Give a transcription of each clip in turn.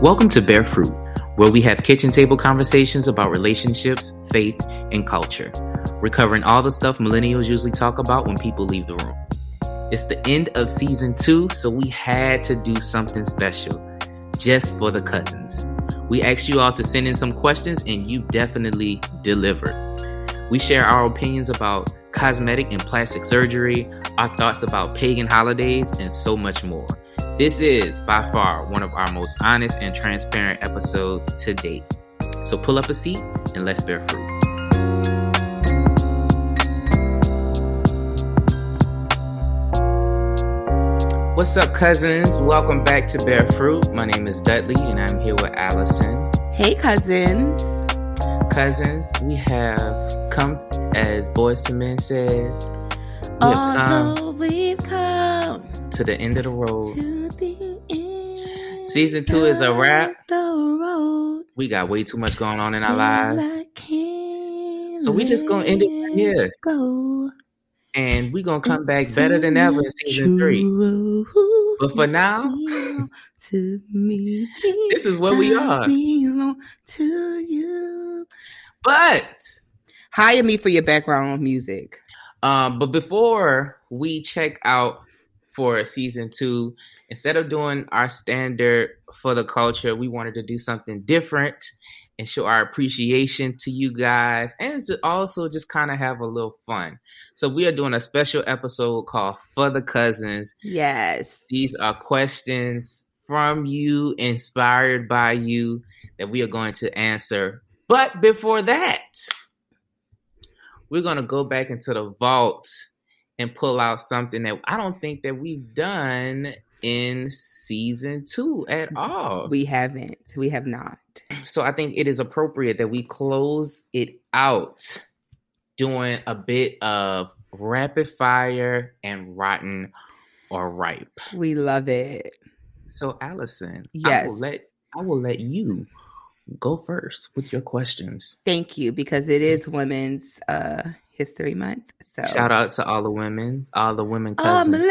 Welcome to Bear Fruit, where we have kitchen table conversations about relationships, faith, and culture. We're covering all the stuff millennials usually talk about when people leave the room. It's the end of season two, so we had to do something special just for the cousins. We asked you all to send in some questions, and you definitely delivered. We share our opinions about cosmetic and plastic surgery, our thoughts about pagan holidays, and so much more. This is by far one of our most honest and transparent episodes to date. So pull up a seat and let's bear fruit. What's up, cousins? Welcome back to Bear Fruit. My name is Dudley, and I'm here with Allison. Hey, cousins. Cousins, we have come as Boyz II Men says. We have Although come we've come to the end of the road. To the end Season two is a wrap. We got way too much going on in our lives. So we just gonna end it right here. Go. And we're gonna come back better than ever in season three. But for now, to me. this is where we are. to you. But Hire me for your background music. um, but before we check out for season two, instead of doing our standard for the culture, we wanted to do something different and show our appreciation to you guys and to also just kind of have a little fun. So we are doing a special episode called For the Cousins. Yes. These are questions from you, inspired by you, that we are going to answer. But before that, we're going to go back into the vault and pull out something that I don't think that we've done in season two at all. We haven't. We have not. So I think it is appropriate that we close it out doing a bit of rapid fire and rotten or ripe. We love it. So Allison, I Yes. will let I will let you go first with your questions. Thank you because it is Women's uh History Month. So Shout out to all the women, all the women Um, cousins.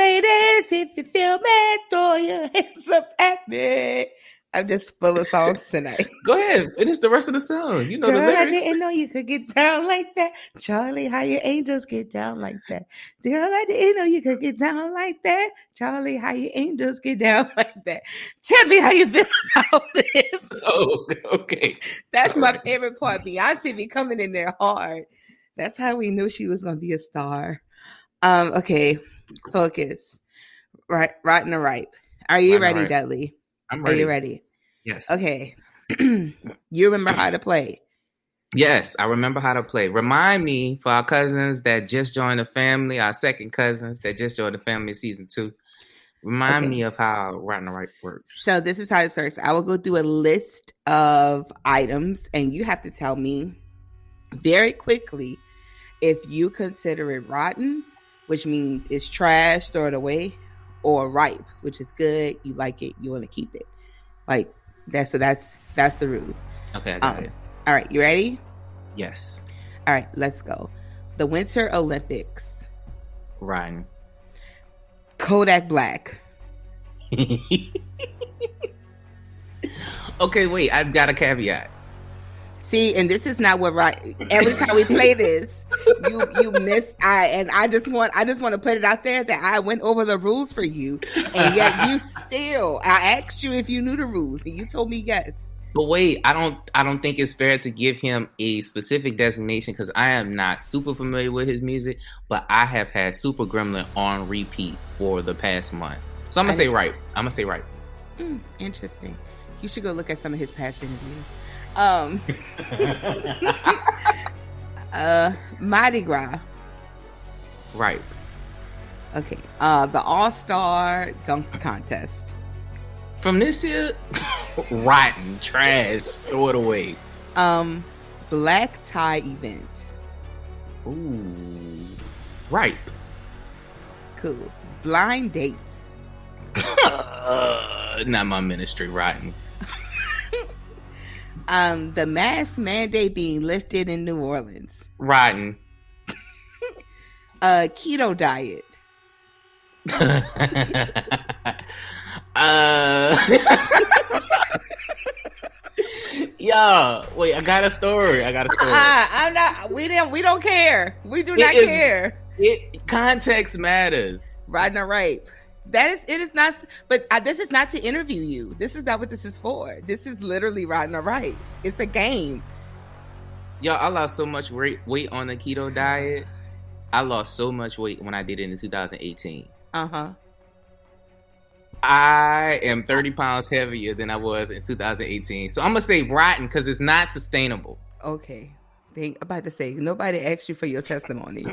If you feel me, throw your hands up at me. I'm just full of songs tonight. Go ahead, finish the rest of the song. You know Girl, the I lyrics. didn't know you could get down like that. Charlie, how your angels get down like that. Girl, I didn't know you could get down like that. Charlie, how your angels get down like that. Tell me how you feel about this. Oh, okay. That's my Alright. favorite part. Beyonce be coming in there hard. That's how we knew she was gonna be a star. Um, okay, focus. Right, rotten or ripe. Are you Rotten ready, ripe. Dudley? I'm ready. Are you ready? Yes. Okay. you remember how to play. Yes, I remember how to play. Remind me for our cousins that just joined the family, our second cousins that just joined the family season two. Remind Okay. me of how Rotten Right works. So this is how this works. I will go through a list of items and you have to tell me very quickly if you consider it rotten, which means it's trash, throw it away, or ripe, which is good, you like it, you want to keep it. Like that's so that's that's the rules. okay, I got um, it. All right, you ready? Yes. All right, let's go. The Winter Olympics. Rotten. Kodak Black. okay, wait, I've got a caveat. See, and this is not what right. Every time we play this, you you miss I and I just want I just want to put it out there that I went over the rules for you, and yet you still I asked you if you knew the rules, and you told me yes. But wait, I don't I don't think it's fair to give him a specific designation because I am not super familiar with his music, but I have had Super Gremlin on repeat for the past month. So I'm gonna I say didn't- right. I'm gonna say right. Hmm, interesting. You should go look at some of his past interviews. Um, uh, Mardi Gras. right. Okay. Uh, the All Star Dunk Contest. From this year, rotten, trash, throw it away. Um, Black Tie Events. Ooh, right. Cool. Blind dates. Not my ministry, rotten. Um, the mask mandate being lifted in New Orleans. Rotten. Uh, keto diet. uh, Yo, wait, I got a story. I got a story. Uh, I'm not. We don't. We don't care. We do not is- care. It context matters. Riding a rape. That is. It is not. But uh, this is not to interview you. This is not what this is for. This is literally riding a rape. It's a game. Yo, I lost so much weight weight on the keto diet. I lost so much weight when I did it in 2018. Uh huh. I am 30 pounds heavier than I was in 2018. So I'm gonna say rotten because it's not sustainable. Okay. Think about to say nobody asked you for your testimony.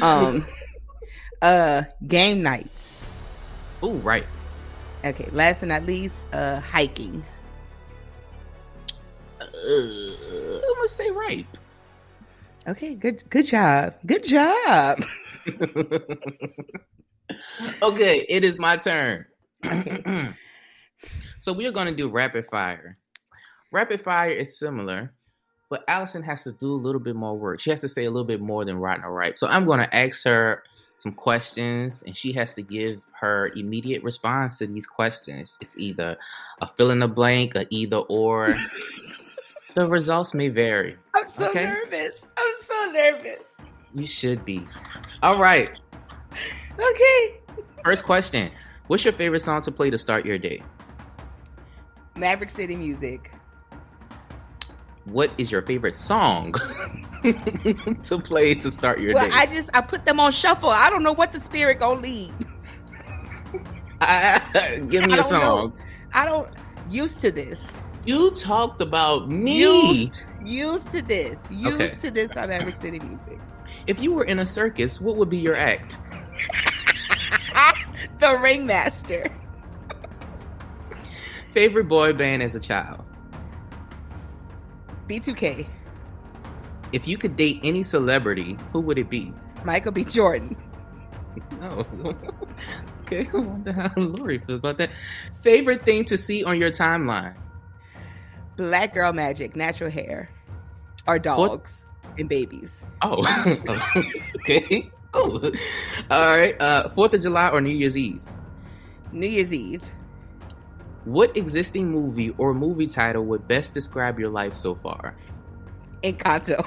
Um. uh. Game nights. Oh, right. Okay. Last but not least, uh, hiking. Uh, I'm gonna say right. Okay. Good. Good job. Good job. okay, it is my turn. Okay. so we are going to do rapid fire. Rapid fire is similar, but Allison has to do a little bit more work. She has to say a little bit more than rotten or right. So I'm going to ask her some questions, and she has to give her immediate response to these questions. It's either a fill in the blank, a either or. the results may vary. I'm so Okay. nervous. I'm so nervous. You should be. All right. Okay. First question. What's your favorite song to play to start your day? Maverick City music. What is your favorite song to play to start your Well, day? I just I put them on shuffle. I don't know what the spirit gonna lead. Give me I a song. know. I don't used to this. You talked about me. Used used to this. Used Okay. to this by Maverick City music. If you were in a circus, what would be your act? the ringmaster. Favorite boy band as a child? B2K. If you could date any celebrity, who would it be? Michael B. Jordan. Oh. okay, I wonder how Lori feels about that. Favorite thing to see on your timeline? Black girl magic, natural hair. Or dogs and babies. Oh, okay. Oh, all right. Uh, Fourth of July or New Year's Eve? New Year's Eve. What existing movie or movie title would best describe your life so far? Encanto.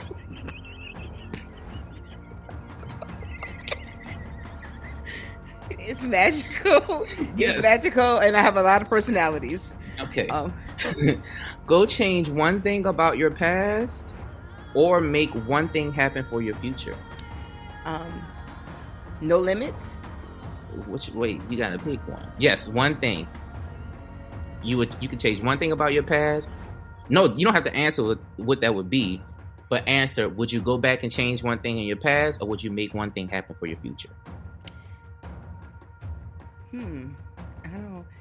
it's magical. Yes. It's magical, and I have a lot of personalities. Okay. Um, Go change one thing about your past or make one thing happen for your future. um, no limits. Which wait, you gotta pick one. Yes, one thing. You would you could change one thing about your past. No, you don't have to answer what, what that would be, but answer would you go back and change one thing in your past or would you make one thing happen for your future? Hmm. I don't.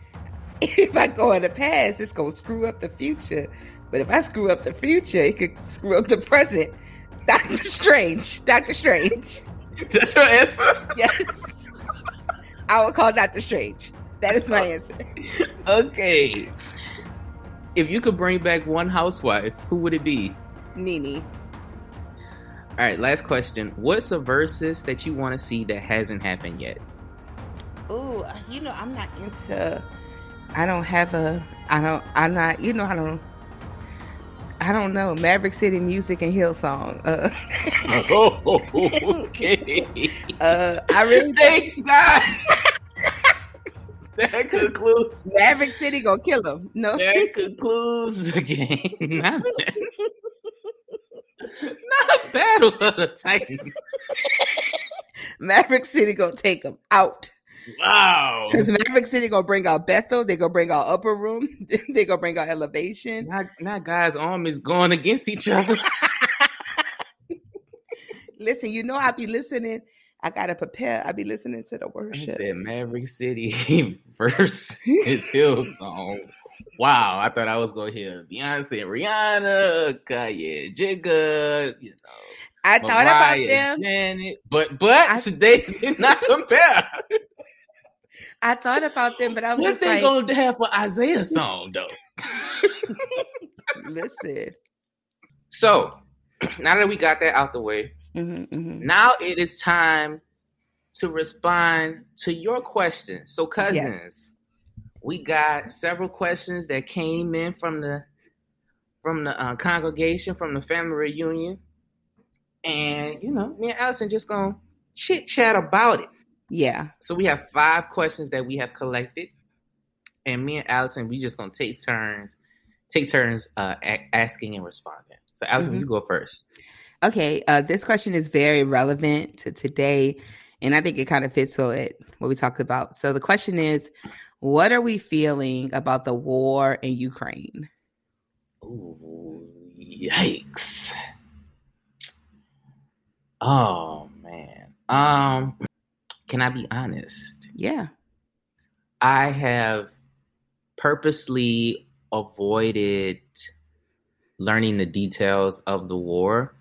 If I go in the past, it's gonna screw up the future. But if I screw up the future, it could screw up the present. Doctor Strange. Doctor Strange. That's your answer. Yes. I would call Doctor Strange. That is my answer. Okay. If you could bring back one housewife, who would it be? NeNe. All right, last question. What's a versus that you want to see that hasn't happened yet? Oh, you know, I'm not into. I don't have a. I don't. I'm not. You know, I don't. I don't know Maverick City music and Hillsong. Uh, Oh, okay. uh, I really Thanks, God. That concludes. Maverick City gonna kill him. No, That concludes the game. Not. Not Battle of the Titans. Maverick City gonna take him out. Wow. Because Maverick City gonna bring out Bethel. They gonna bring out Upper Room. they gonna bring out Elevation. Now, now guys' arm is going against each other. Listen, you know I be listening. I gotta prepare. I be listening to the I worship. said Maverick City versus his Hillsong. Wow, I thought I was gonna hear Beyonce Rihanna, Kanye, Jigga, you know. I thought about them. Janet, but but I- today did not compare. I thought about them, but I was what just they like, gonna have for Isaiah song though? listen. So now that we got that out the way, hmm hmm now it is time to respond to your questions. So, cousins, we got several questions that came in from the from the uh, congregation, from the family reunion, and you know, me and Allison just gonna chit chat about it. Yeah. So we have five questions that we have collected, and me and Allison, we just gonna take turns, take turns uh, a- asking and responding. So Allison, Mhm. you go first. Okay, uh, this question is very relevant to today, and I think it kind of fits with what we talked about. So the question is, what are we feeling about the war in Ukraine? Ooh, yikes! Oh man. Um, can I be honest? Yeah. I have purposely avoided learning the details of the war.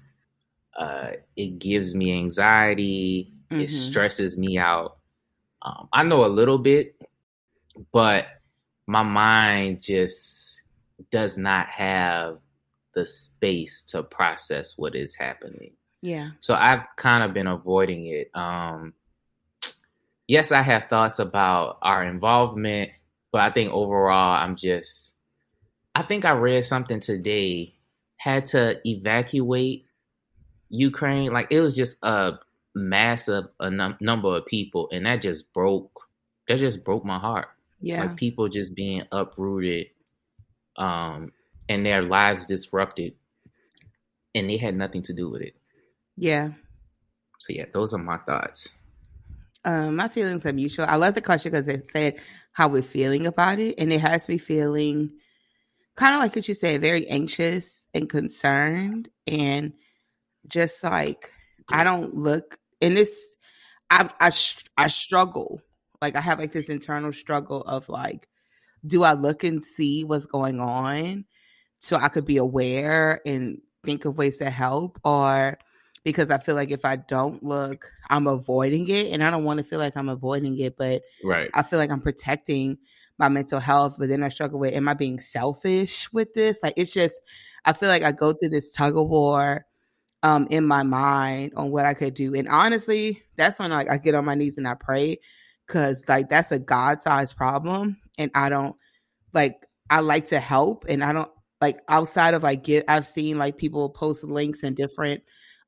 Uh, it gives me anxiety. It Mhm. stresses me out. Um, I know a little bit, but my mind just does not have the space to process what is happening. Yeah. So I've kind of been avoiding it. Um, yes, I have thoughts about our involvement, but I think overall, I'm just. I think I read something today. Had to evacuate Ukraine. Like it was just a massive a num- number of people, and that just broke. That just broke my heart. Yeah. Like people just being uprooted, um, and their lives disrupted, and they had nothing to do with it. yeah. So yeah, those are my thoughts. Um, my feelings are mutual. I love the question because it said how we're feeling about it, and it has me feeling kind of like what you said, very anxious and concerned, and just like I don't look in this. I I I struggle. Like I have like this internal struggle of like, do I look and see what's going on so I could be aware and think of ways to help, or because I feel like if I don't look, I'm avoiding it. And I don't want to feel like I'm avoiding it, but Right. I feel like I'm protecting my mental health. But then I struggle with, am I being selfish with this? Like, it's just, I feel like I go through this tug of war um, in my mind on what I could do. And honestly, that's when like I get on my knees and I pray because like that's a God sized problem. And I don't like, I like to help and I don't like outside of like get, I've seen like people post links in different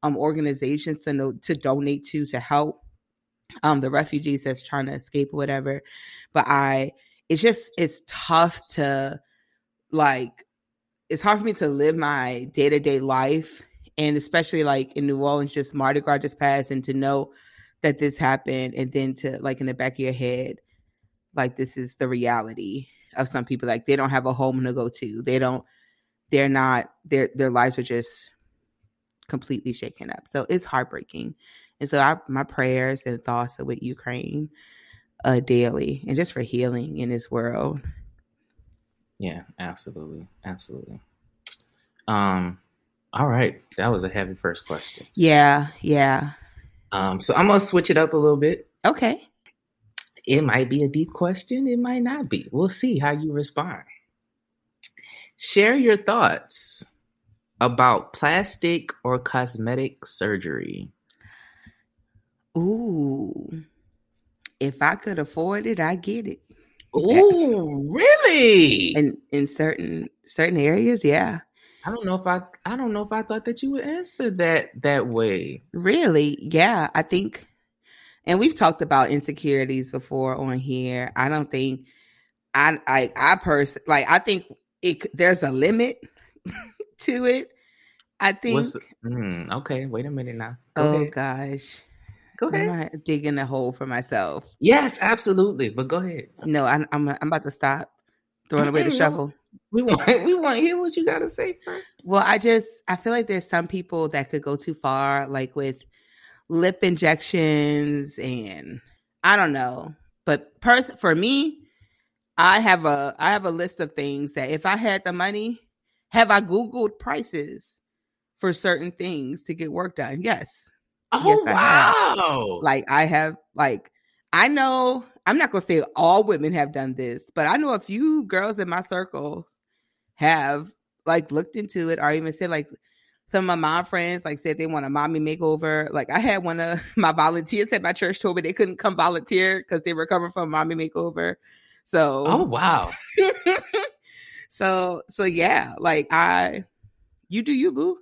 um organizations to know to donate to to help um the refugees that's trying to escape or whatever but i it's just it's tough to like it's hard for me to live my day-to-day life and especially like in new orleans just mardi gras just passed and to know that this happened and then to like in the back of your head like this is the reality of some people like they don't have a home to go to they don't they're not their their lives are just completely shaken up. So it's heartbreaking. And so I, my prayers and thoughts are with Ukraine uh, daily and just for healing in this world. Yeah, absolutely. Absolutely. Um, all right. That was a heavy first question. Yeah, yeah. Um, so I'm gonna switch it up a little bit. Okay. It might be a deep question, it might not be. We'll see how you respond. Share your thoughts about plastic or cosmetic surgery. Ooh. If I could afford it, I get it. Ooh, really? In in certain certain areas, yeah. I don't know if I I don't know if I thought that you would answer that that way. Really? Yeah, I think and we've talked about insecurities before on here. I don't think I I I person like I think it there's a limit to it. I think What's hmm, okay, wait a minute now. Go Oh ahead. gosh. Go I'm ahead. not digging a hole for myself. Yes, absolutely. But go ahead. No, I, I'm I'm about to stop throwing away the shovel. We want we want to hear what you gotta say first. Well, I just I feel like there's some people that could go too far, like with lip injections and I don't know. But person for me, I have a I have a list of things that if I had the money, have I Googled prices for certain things to get work done? Yes. Oh Yes, I wow! Like I have like I know I'm not gonna say all women have done this, but I know a few girls in my circle have like looked into it or even said like some of my mom friends like said they want a mommy makeover. Like I had one of my volunteers at my church told me they couldn't come volunteer because they were coming from a mommy makeover. So oh wow! so so yeah, like I you do you boo.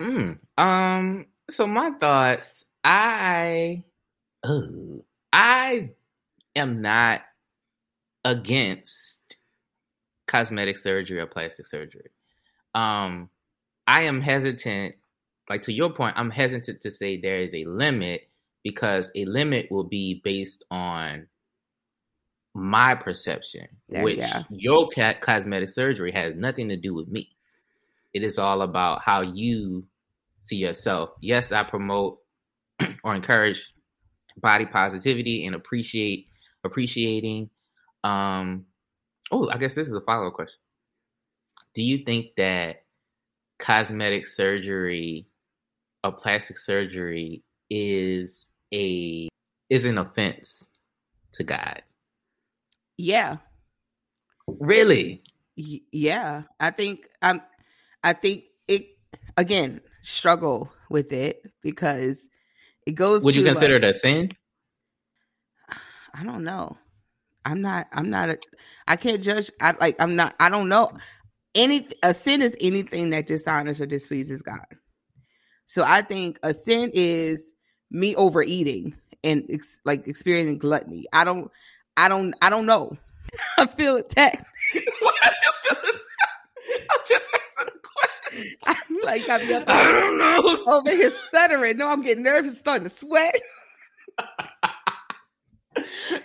Mm, um so my thoughts, I oh, I am not against cosmetic surgery or plastic surgery. Um I am hesitant like to your point, I'm hesitant to say there is a limit because a limit will be based on my perception, Yeah, which yeah. your ca- cosmetic surgery has nothing to do with me. It is all about how you see yourself. Yes, I promote or encourage body positivity and appreciate appreciating. Um, oh, I guess this is a follow up question. Do you think that cosmetic surgery or plastic surgery is a is an offense to God? Yeah. Really? Y- yeah. I think I'm I think it again, struggle with it because it goes Would you consider like, it a sin? I don't know. I'm not. I'm not. A, I can't judge. I like. I'm not. I don't know. Any a sin is anything that dishonors or displeases God. So I think a sin is me overeating and ex, like experiencing gluttony. I don't. I don't. I don't know. I feel attacked. I'm just asking a question. I'm like I'm I don't know. over here stuttering. No, I'm getting nervous, starting to sweat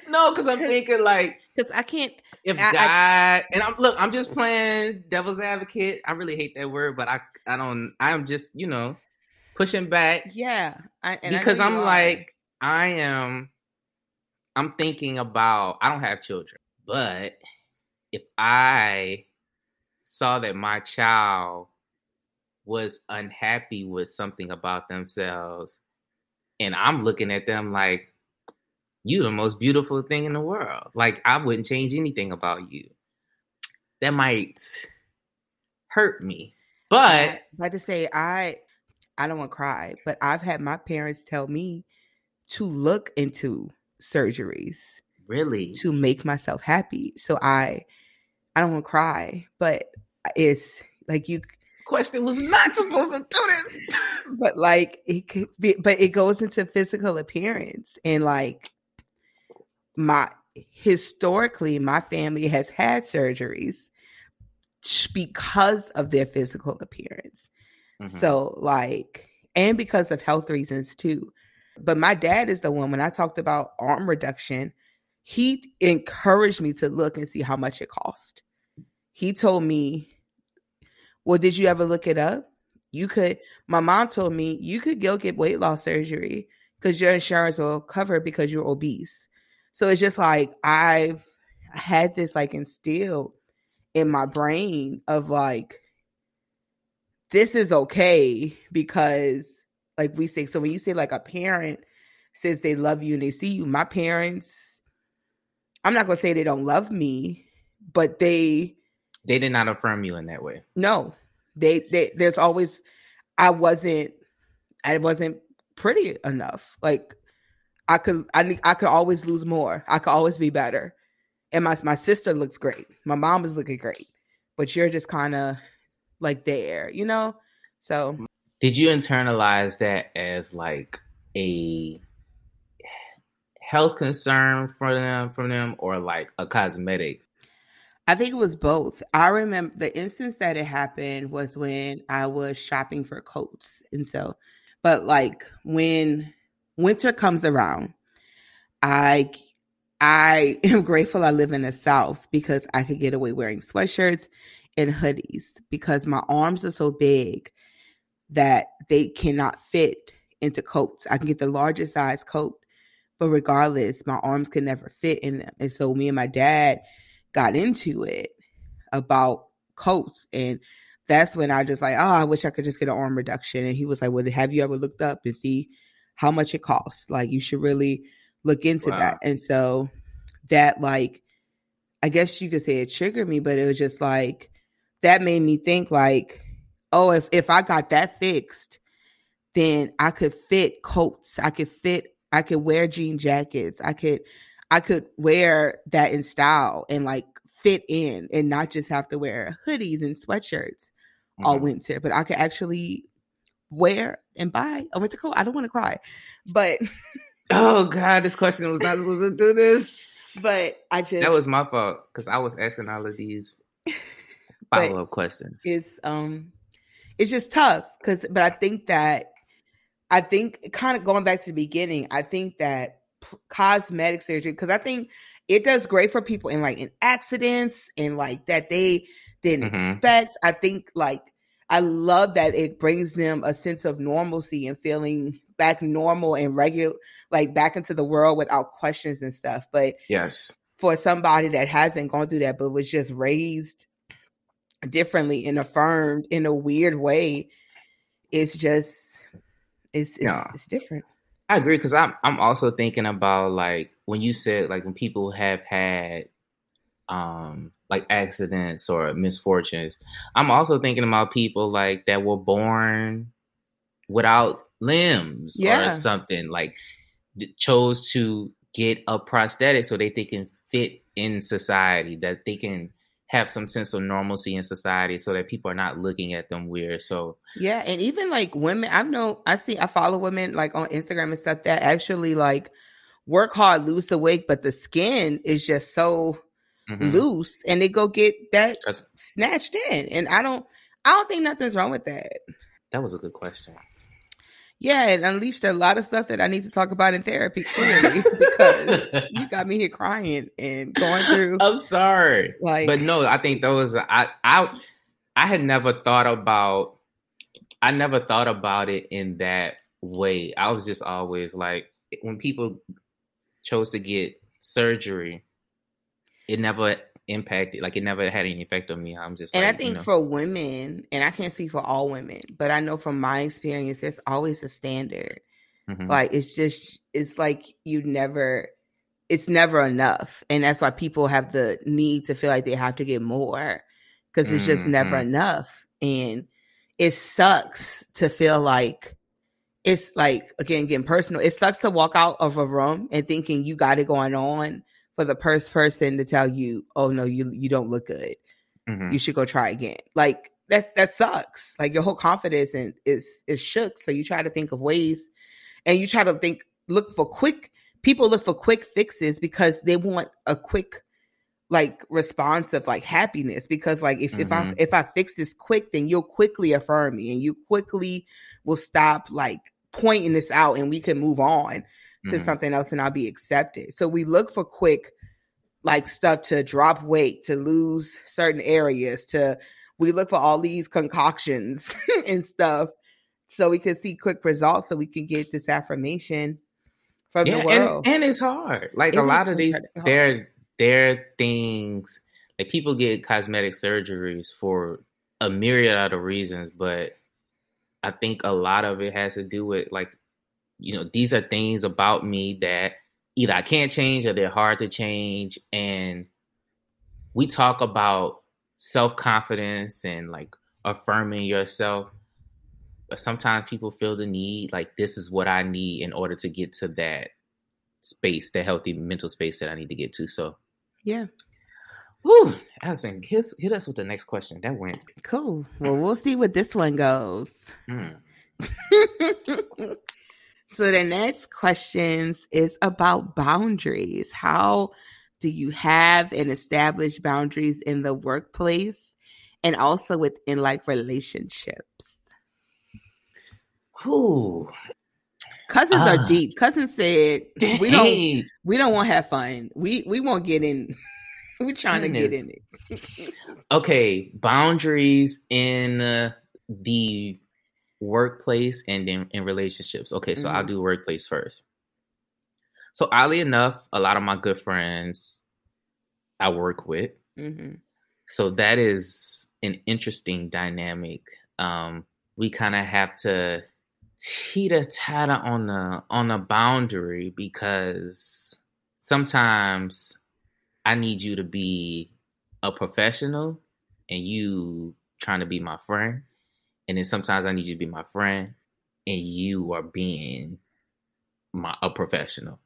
No, because I'm thinking like because I can't. if I- I- God and I'm look, I'm just playing devil's advocate. I really hate that word, but I I don't. I'm just you know pushing back Yeah, I, and because know I'm like I am. I'm thinking about. I don't have children, but if I saw that my child was unhappy with something about themselves, and I'm looking at them like you the most beautiful thing in the world. Like I wouldn't change anything about you. That might hurt me. But I, like to say, I I don't want to cry, but I've had my parents tell me to look into surgeries really, to make myself happy. So I I don't want to cry, but it's like you question was not supposed to do this. but like it could be but it goes into physical appearance and like my historically my family has had surgeries because of their physical appearance. Mhm. so like and because of health reasons too. But my dad is the one when i talked about arm reduction he encouraged me to look and see how much it cost. He told me well did you ever look it up? You could my mom told me you could go get weight loss surgery because your insurance will cover because you're obese so it's just like i've had this like instilled in my brain of like this is okay because like we say so when you say like a parent says they love you and they see you my parents i'm not going to say they don't love me but they they did not affirm you in that way. no they, they there's always i wasn't i wasn't pretty enough like i could i ne- i could always lose more i could always be better and my my sister looks great my mom is looking great but you're just kind of like there you know so Did you internalize that as like a health concern for them from them or like a cosmetic? I think it was both. I remember the instance that it happened was when I was shopping for coats. And so, but like when winter comes around, I I am grateful I live in the South because I could get away wearing sweatshirts and hoodies because my arms are so big that they cannot fit into coats. I can get the largest size coat, but regardless, my arms could never fit in them. And so me and my dad got into it about coats and that's when I just like, oh, I wish I could just get an arm reduction. And he was like, Well, have you ever looked up and see how much it costs? Like you should really look into Wow. that. And so that like I guess you could say it triggered me, but it was just like that made me think like, oh, if if I got that fixed, then I could fit coats. I could fit I could wear jean jackets. I could I could wear that in style and like fit in and not just have to wear hoodies and sweatshirts mm-hmm. all winter, but I could actually wear and buy a winter coat. I don't want to cry, but oh god, this question was not supposed to do this. But I just that was my fault because I was asking all of these follow up questions. It's um, it's just tough because, but I think that I think kind of going back to the beginning, I think that p- cosmetic surgery because I think it does great for people in like in accidents and like that they didn't mm-hmm. expect. I think like I love that it brings them a sense of normalcy and feeling back normal and regular, like back into the world without questions and stuff. But yes, for somebody that hasn't gone through that but was just raised differently and affirmed in a weird way, it's just it's it's, yeah. it's different. I agree because I'm I'm also thinking about like when you said like when people have had um like accidents or misfortunes. I'm also thinking about people like that were born without limbs yeah. or something like chose to get a prosthetic so that they can fit in society that they can have some sense of normalcy in society so that people are not looking at them weird. So yeah, and even like women, I know I see I follow women like on Instagram and stuff that actually like work hard, lose the weight, but the skin is just so mm-hmm. loose and they go get that That's, snatched in. And I don't I don't think nothing's wrong with that. That was a good question yeah, it unleashed a lot of stuff that I need to talk about in therapy clearly because you got me here crying and going through. I'm sorry, like, but no, I think those I I I had never thought about. I never thought about it in that way. I was just always like when people chose to get surgery, it never impacted like it never had any effect on me i'm just and like, i think you know. for women and i can't speak for all women but i know from my experience there's always a standard mm-hmm. like it's just it's like you never it's never enough and that's why people have the need to feel like they have to get more because it's just mm-hmm. never enough and it sucks to feel like it's like again getting personal it sucks to walk out of a room and thinking you got it going on for the first person to tell you, "Oh no, you you don't look good. Mm-hmm. You should go try again." Like that that sucks. Like your whole confidence and is is shook. So you try to think of ways, and you try to think look for quick. People look for quick fixes because they want a quick like response of like happiness because like if, mm-hmm. if I mm-hmm. if I fix this quick then you'll quickly affirm me and you quickly will stop like pointing this out and we can move on to mm-hmm. something else and I'll be accepted. So we look for quick like stuff to drop weight, to lose certain areas, to we look for all these concoctions and stuff so we can see quick results so we can get this affirmation from yeah, the world. And, and it's hard. Like it a lot of these they're they're things like people get cosmetic surgeries for a myriad of reasons, but I think a lot of it has to do with like you know, these are things about me that either I can't change or they're hard to change. And we talk about self confidence and like affirming yourself. But sometimes people feel the need, like, this is what I need in order to get to that space, that healthy mental space that I need to get to. So, yeah. Whew, Allison, hit, hit us with the next question. That went cool. Well, we'll see what this one goes. Mm. So the next questions is about boundaries. How do you have and establish boundaries in the workplace and also within like relationships? Ooh. Cousins uh, are ah. deep. Cousins said we don't we don't want to have fun. We we won't get in. We're trying Goodness. to get in it. okay, boundaries in uh, the workplace and then in relationships. Okay, so mm-hmm. I'll do workplace first. So oddly enough, a lot of my good friends I work with. Mm-hmm. So that is an interesting dynamic. Um, we kind of have to teeter tatter on the on the boundary because sometimes I need you to be a professional and you trying to be my friend and then sometimes I need you to be my friend, and you are being my a professional.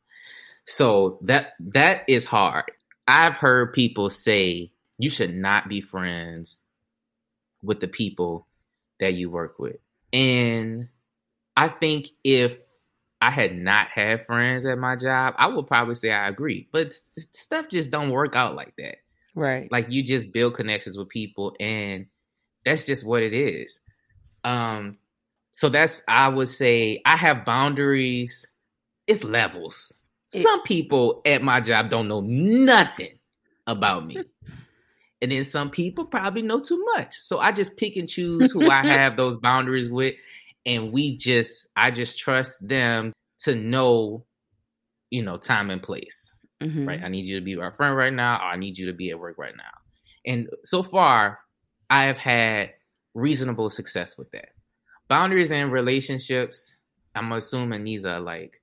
So that that is hard. I've heard people say you should not be friends with the people that you work with. And I think if I had not had friends at my job, I would probably say I agree. But stuff just don't work out like that. Right. Like you just build connections with people and that's just what it is. Um so that's I would say I have boundaries. It's levels. It, Some people at my job don't know nothing about me. and then some people probably know too much. So I just pick and choose who I have those boundaries with and we just I just trust them to know you know time and place. Mm-hmm. Right? I need you to be my friend right now or I need you to be at work right now. And so far I have had reasonable success with that. Boundaries and relationships, I'm assuming these are like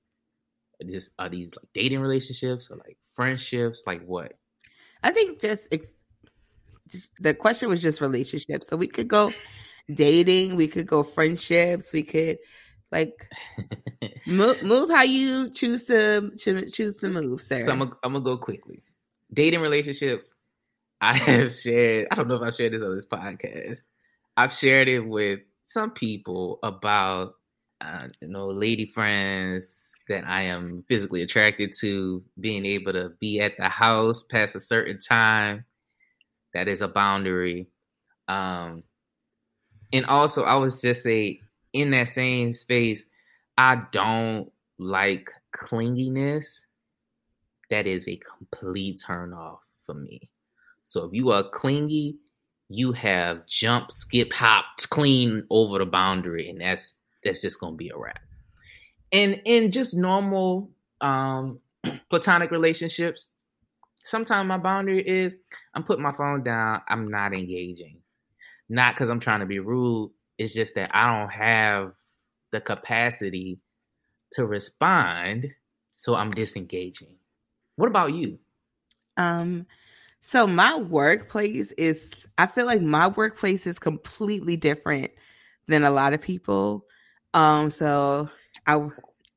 this are these like dating relationships or like friendships, like what? I think just ex- the question was just relationships. So we could go dating, we could go friendships, we could like move, move how you choose to, to choose to move, sir. So I'm gonna, I'm gonna go quickly. Dating relationships. I have shared. I don't know if I've shared this on this podcast. I've shared it with some people about uh, you know lady friends that I am physically attracted to, being able to be at the house past a certain time. That is a boundary. Um, and also, I was just say in that same space, I don't like clinginess. That is a complete turn off for me. So if you are clingy, you have jump, skip, hopped clean over the boundary, and that's that's just gonna be a wrap. And in just normal um platonic relationships, sometimes my boundary is I'm putting my phone down, I'm not engaging. Not because I'm trying to be rude. It's just that I don't have the capacity to respond, so I'm disengaging. What about you? Um, so my workplace is I feel like my workplace is completely different than a lot of people. Um, so I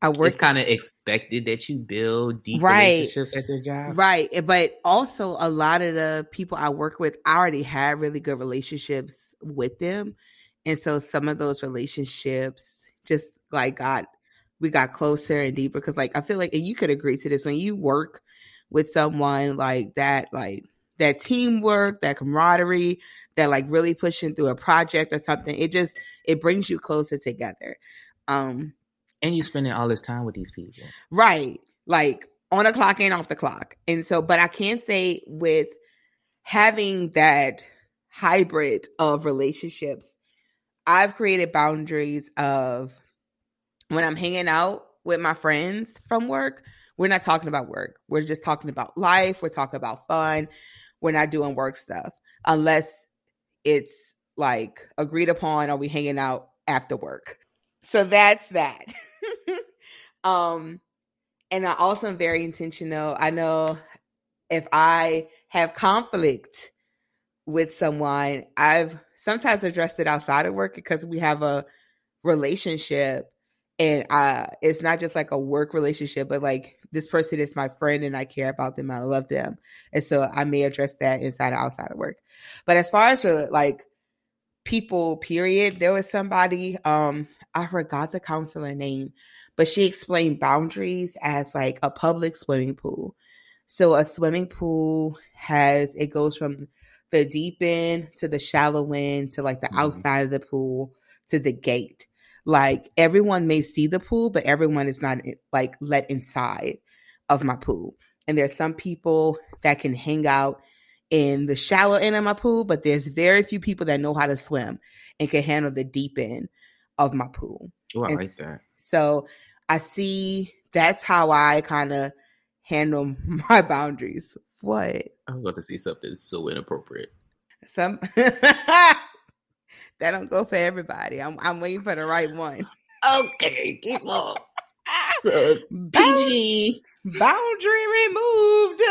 I work. It's kind of expected that you build deep right, relationships at your job, right? Eh, but also, a lot of the people I work with, I already had really good relationships with them, and so some of those relationships just like got we got closer and deeper because, like, I feel like, and you could agree to this when you work with someone like that, like that teamwork, that camaraderie, that like really pushing through a project or something, it just it brings you closer together. Um and you spending all this time with these people. Right. Like on a clock and off the clock. And so, but I can say with having that hybrid of relationships, I've created boundaries of when I'm hanging out with my friends from work, we're not talking about work. We're just talking about life. We're talking about fun. We're not doing work stuff unless it's like agreed upon or we hanging out after work. So that's that. um, and I also am very intentional. I know if I have conflict with someone, I've sometimes addressed it outside of work because we have a relationship and uh it's not just like a work relationship but like this person is my friend and i care about them i love them and so i may address that inside or outside of work but as far as like people period there was somebody um I forgot the counselor name, but she explained boundaries as like a public swimming pool. So a swimming pool has it goes from the deep end to the shallow end to like the mm-hmm. outside of the pool to the gate. Like everyone may see the pool, but everyone is not like let inside of my pool. And there's some people that can hang out in the shallow end of my pool, but there's very few people that know how to swim and can handle the deep end of my pool. Oh, I like that. So I see that's how I kind of handle my boundaries. What? I'm about to see something so inappropriate. Some that don't go for everybody. I'm I'm waiting for the right one. Okay, keep on. So PG boundary removed.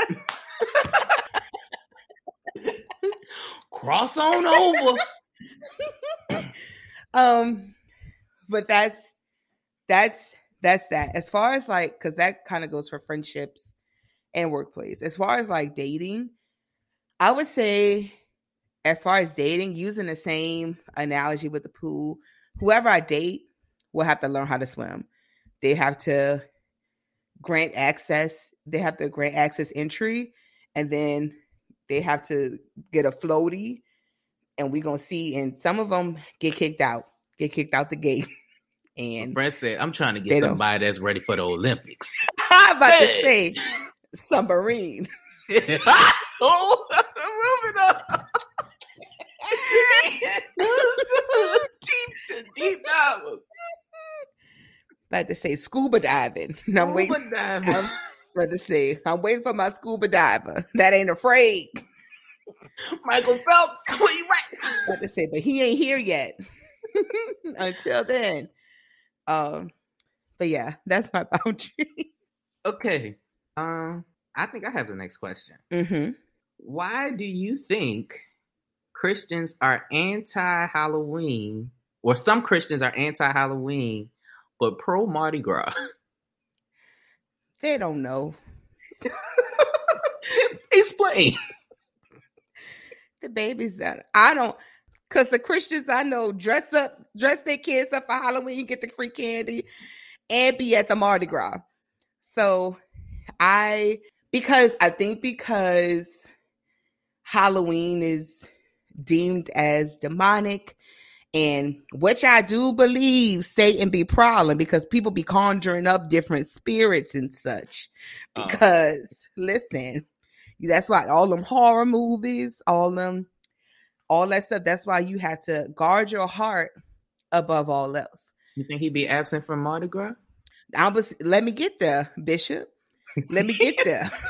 Cross on over. um but that's that's that's that. As far as like, because that kind of goes for friendships and workplace. As far as like dating, I would say, as far as dating, using the same analogy with the pool, whoever I date will have to learn how to swim. They have to grant access. They have to grant access entry, and then they have to get a floaty. And we're gonna see. And some of them get kicked out, get kicked out the gate. And Brent said, "I'm trying to get somebody that's ready for the Olympics." I'm about hey. to say submarine. oh, moving up. Deep, deep. About to say scuba diving. Scuba I'm waiting. Diving. I'm about to say I'm waiting for my scuba diver that ain't afraid. Michael Phelps, what you at? About to say, but he ain't here yet. Until then, um, but yeah, that's my boundary. okay. Um, I think I have the next question. Mm-hmm. Why do you think Christians are anti Halloween, or some Christians are anti Halloween, but pro Mardi Gras? They don't know. Explain. The babies that I don't, because the Christians I know dress up, dress their kids up for Halloween, get the free candy, and be at the Mardi Gras. So I, because I think because Halloween is deemed as demonic and which I do believe Satan be prowling because people be conjuring up different spirits and such. Uh. Because listen, that's why all them horror movies, all them, all that stuff. That's why you have to guard your heart above all else. You think he'd be absent from Mardi Gras? I was. Let me get there, Bishop. Let me get there.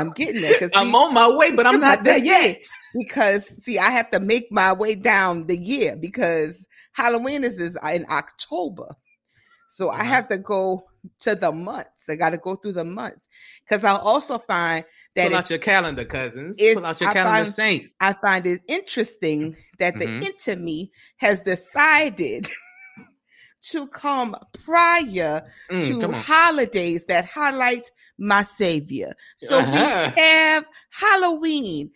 I'm getting there because I'm on my way, but I'm not there yet. Because see, I have to make my way down the year because Halloween is, is in October. So uh-huh. I have to go to the months. I got to go through the months because I'll also find that pull out your calendar, cousins. Pull out your I calendar, find, saints. I find it interesting that mm-hmm. the enemy has decided to come prior mm, to come holidays that highlight my savior. So uh-huh. we have Halloween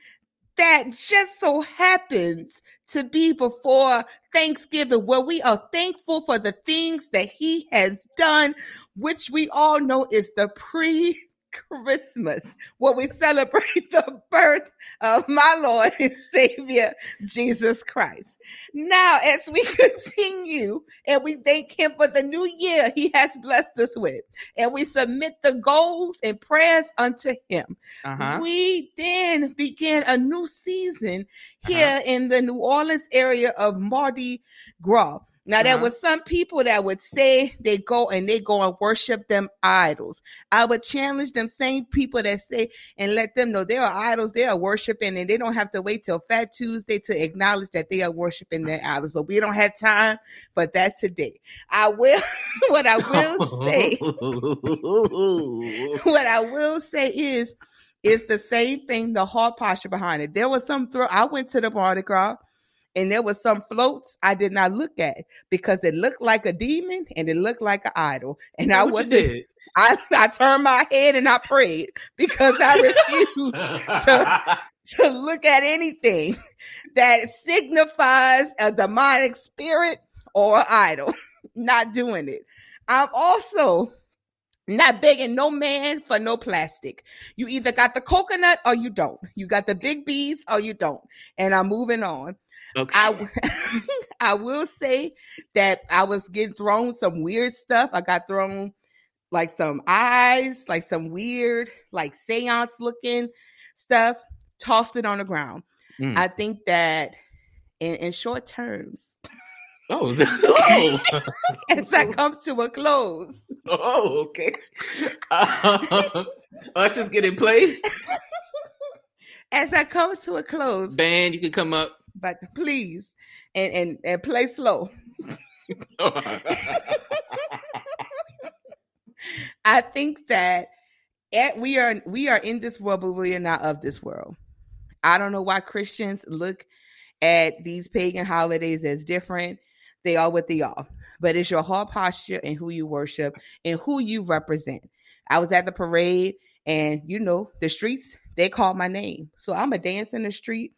that just so happens to be before Thanksgiving, where we are thankful for the things that he has done, which we all know is the pre Christmas, where we celebrate the birth of my Lord and Savior, Jesus Christ. Now, as we continue and we thank Him for the new year He has blessed us with, and we submit the goals and prayers unto Him, uh-huh. we then begin a new season uh-huh. here uh-huh. in the New Orleans area of Mardi Gras. Now, uh-huh. there was some people that would say they go and they go and worship them idols. I would challenge them same people that say and let them know they are idols, they are worshiping, and they don't have to wait till Fat Tuesday to acknowledge that they are worshiping their idols. But we don't have time for that today. I will, what I will say, what I will say is, it's the same thing, the heart posture behind it. There was some throw. I went to the Mardi Gras and there was some floats I did not look at because it looked like a demon and it looked like an idol. And I wasn't I, I turned my head and I prayed because I refused to, to look at anything that signifies a demonic spirit or idol. Not doing it. I'm also not begging no man for no plastic. You either got the coconut or you don't. You got the big bees or you don't. And I'm moving on. Okay. I, I will say that I was getting thrown some weird stuff. I got thrown like some eyes, like some weird, like seance looking stuff, tossed it on the ground. Mm. I think that in, in short terms, Oh, oh. as I come to a close. Oh, okay. Uh, let's just get in place. as I come to a close, band, you can come up but please and and, and play slow. I think that at, we are we are in this world, but we are not of this world. I don't know why Christians look at these pagan holidays as different. They are what they are. But it's your heart posture and who you worship and who you represent. I was at the parade and you know the streets they called my name. So I'm a dance in the street.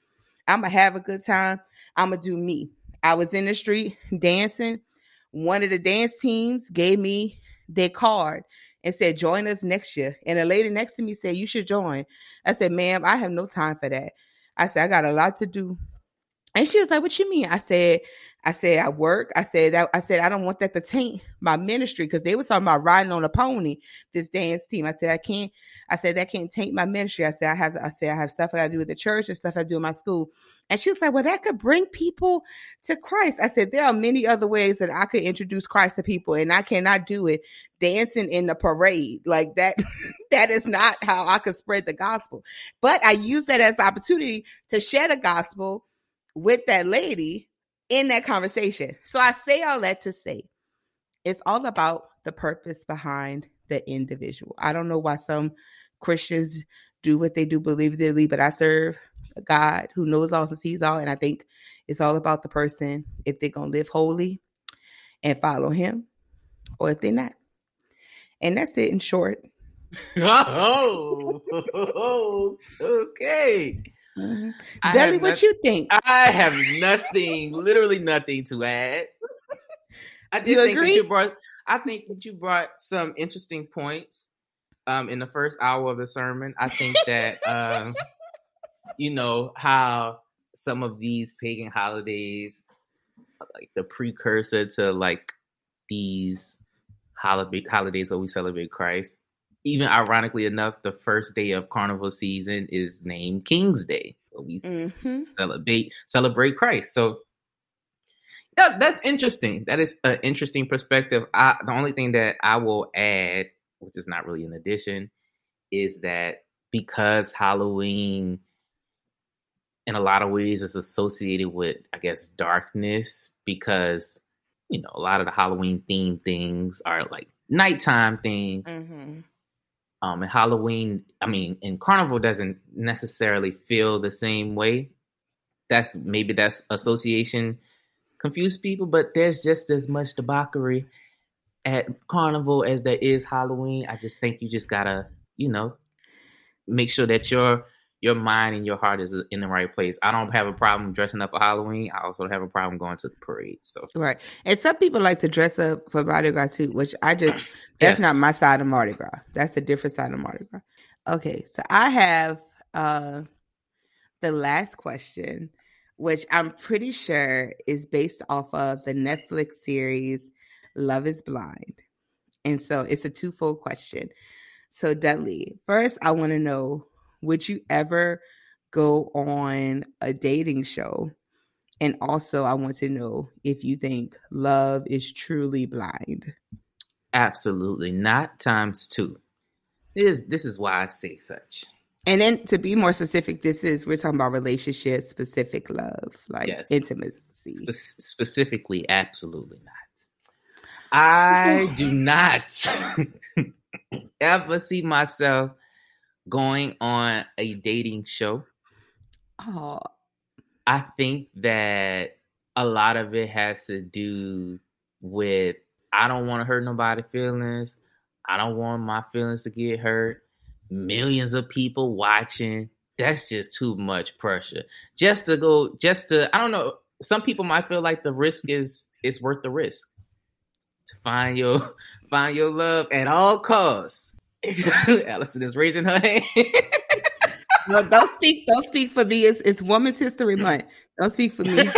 I'm to have a good time. I'm to do me. I was in the street dancing. One of the dance teams gave me their card and said, Join us next year. And a lady next to me said, You should join. I said, Ma'am, I have no time for that. I said, I got a lot to do. And she was like, What you mean? I said, I said, I work. I said, I, I said, I don't want that to taint my ministry because they were talking about riding on a pony, this dance team. I said, I can't, I said, that can't taint my ministry. I said, I have, I said, I have stuff I gotta do with the church and stuff I do in my school. And she was like, Well, that could bring people to Christ. I said, There are many other ways that I could introduce Christ to people, and I cannot do it dancing in the parade. Like that, that is not how I could spread the gospel. But I use that as opportunity to share the gospel with that lady in that conversation. So I say all that to say it's all about the purpose behind the individual. I don't know why some Christians do what they do, believe they believe, but I serve a God who knows all and sees all. And I think it's all about the person if they're going to live holy and follow him or if they're not. And that's it in short. oh, okay. Mm-hmm. Debbie, what you think? I have nothing, literally nothing to add. I do think agree? that you brought. I think that you brought some interesting points um, in the first hour of the sermon. I think that um, you know how some of these pagan holidays, like the precursor to like these holiday holidays where we celebrate Christ, even ironically enough, the first day of carnival season is named King's Day. We mm-hmm. celebrate celebrate Christ. So yeah, that's interesting. That is an interesting perspective. I, the only thing that I will add, which is not really an addition, is that because Halloween in a lot of ways is associated with, I guess, darkness because, you know, a lot of the Halloween themed things are like nighttime things. Mm-hmm. Um, and Halloween, I mean, and Carnival doesn't necessarily feel the same way. That's maybe that's association confuse people, but there's just as much debauchery at Carnival as there is Halloween. I just think you just gotta, you know, make sure that your your mind and your heart is in the right place. I don't have a problem dressing up for Halloween. I also have a problem going to the parade. So right, and some people like to dress up for Mardi Gras too, which I just that's yes. not my side of Mardi Gras. That's a different side of Mardi Gras. Okay, so I have uh the last question, which I'm pretty sure is based off of the Netflix series Love Is Blind, and so it's a twofold question. So Dudley, first I want to know would you ever go on a dating show? And also, I want to know if you think love is truly blind. Absolutely not times two. This this is why I say such. And then to be more specific, this is we're talking about relationship specific love, like yes. intimacy. Spe- specifically, absolutely not. I do not ever see myself going on a dating show. Oh. I think that a lot of it has to do with I don't want to hurt nobody's feelings. I don't want my feelings to get hurt. Millions of people watching. That's just too much pressure. Just to go, just to I don't know. Some people might feel like the risk is is worth the risk to find your find your love at all costs. Allison is raising her hand. no, don't speak. Don't speak for me. It's, it's Women's History Month. Don't speak for me.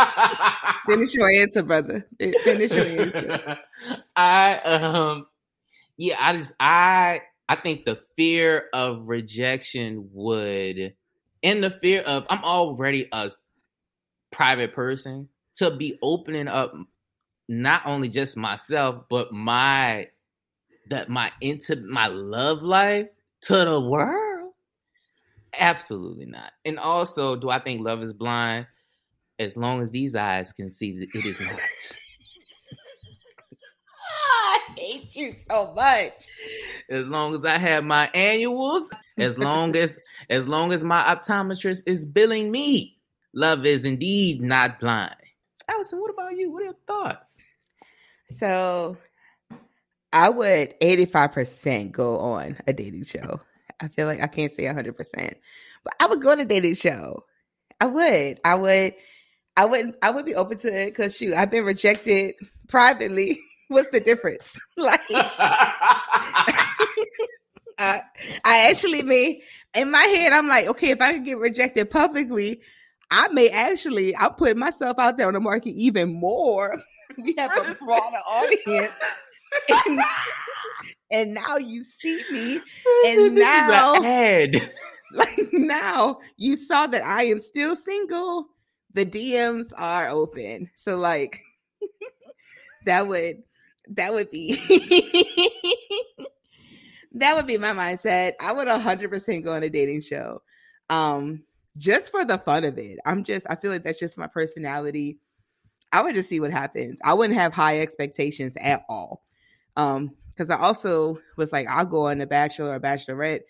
Finish your answer, brother. Finish your answer. I um, yeah, I just I I think the fear of rejection would, and the fear of I'm already a private person to be opening up not only just myself but my that my into my love life to the world? Absolutely not. And also, do I think love is blind? As long as these eyes can see that it is not. I hate you so much. As long as I have my annuals, as long as as long as my optometrist is billing me, love is indeed not blind. Allison, what about you? What are your thoughts? So I would 85% go on a dating show. I feel like I can't say 100%. But I would go on a dating show. I would. I would. I would. I would be open to it because shoot, I've been rejected privately. What's the difference? like, I, I actually may in my head, I'm like, okay, if I could get rejected publicly, I may actually, I'm putting myself out there on the market even more. we have a broader audience. And, and, now you see me, and this now, an like now, you saw that I am still single. The DMs are open, so like that would that would be that would be my mindset. I would 100% go on a dating show. Um just for the fun of it. I'm just I feel like that's just my personality. I would just see what happens. I wouldn't have high expectations at all. Um cuz I also was like I'll go on a bachelor or bachelorette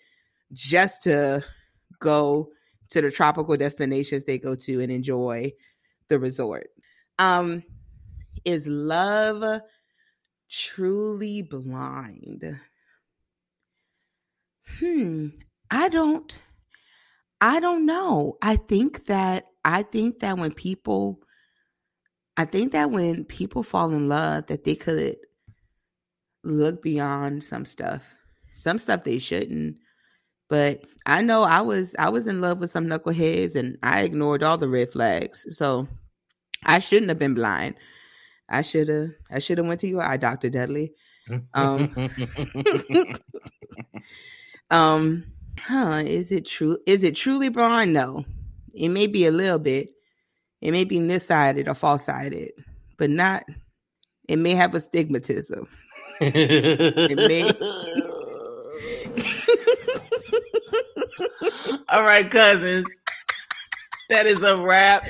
just to go to the tropical destinations they go to and enjoy the resort. Um is love truly blind? Hmm, I don't I don't know. I think that I think that when people I think that when people fall in love that they could look beyond some stuff. Some stuff they shouldn't. But I know I was I was in love with some knuckleheads and I ignored all the red flags. So I shouldn't have been blind. I should have I should have went to your eye doctor, Dudley. Um, um huh, is it true? Is it truly blind? No. It may be a little bit. It may be nearsighted or far-sighted, but not it may have astigmatism. All right, cousins. That is a wrap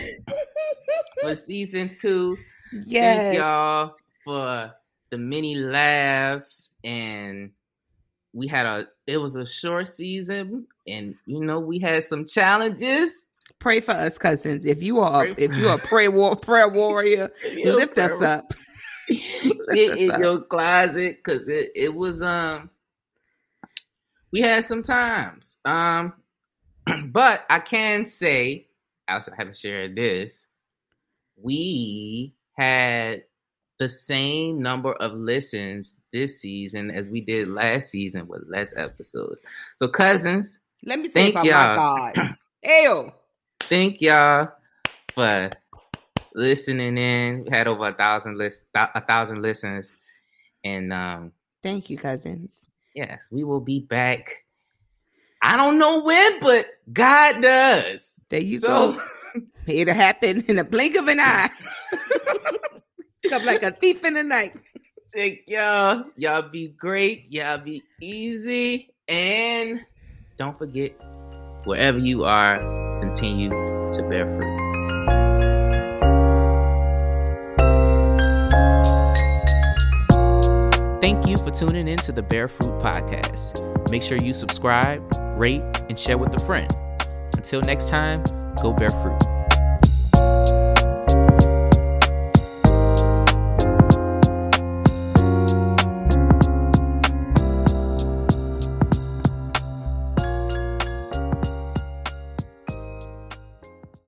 for season two. Yes. Thank y'all for the many laughs and we had a it was a short season and you know we had some challenges. Pray for us, cousins. If you are if you are a prayer war, prayer warrior, lift us up. Get in your closet because it, it was um we had some times. Um but I can say, I also haven't shared this, we had the same number of listens this season as we did last season with less episodes. So cousins, Let me tell you Thank about y'all. my God. Ew. thank y'all for listening in. We had over a thousand list a thousand listens. And um Thank you, cousins. yes, we will be back. I don't know when, but God does. There you So- go. It'll happen in the blink of an eye. Come like a thief in the night. Thank y'all. Y'all be great. Y'all be easy. And don't forget, wherever you are, continue to bear fruit. Thank you for tuning in to the Bear Fruit Podcast. Make sure you subscribe, rate, and share with a friend. Until next time, go bear fruit.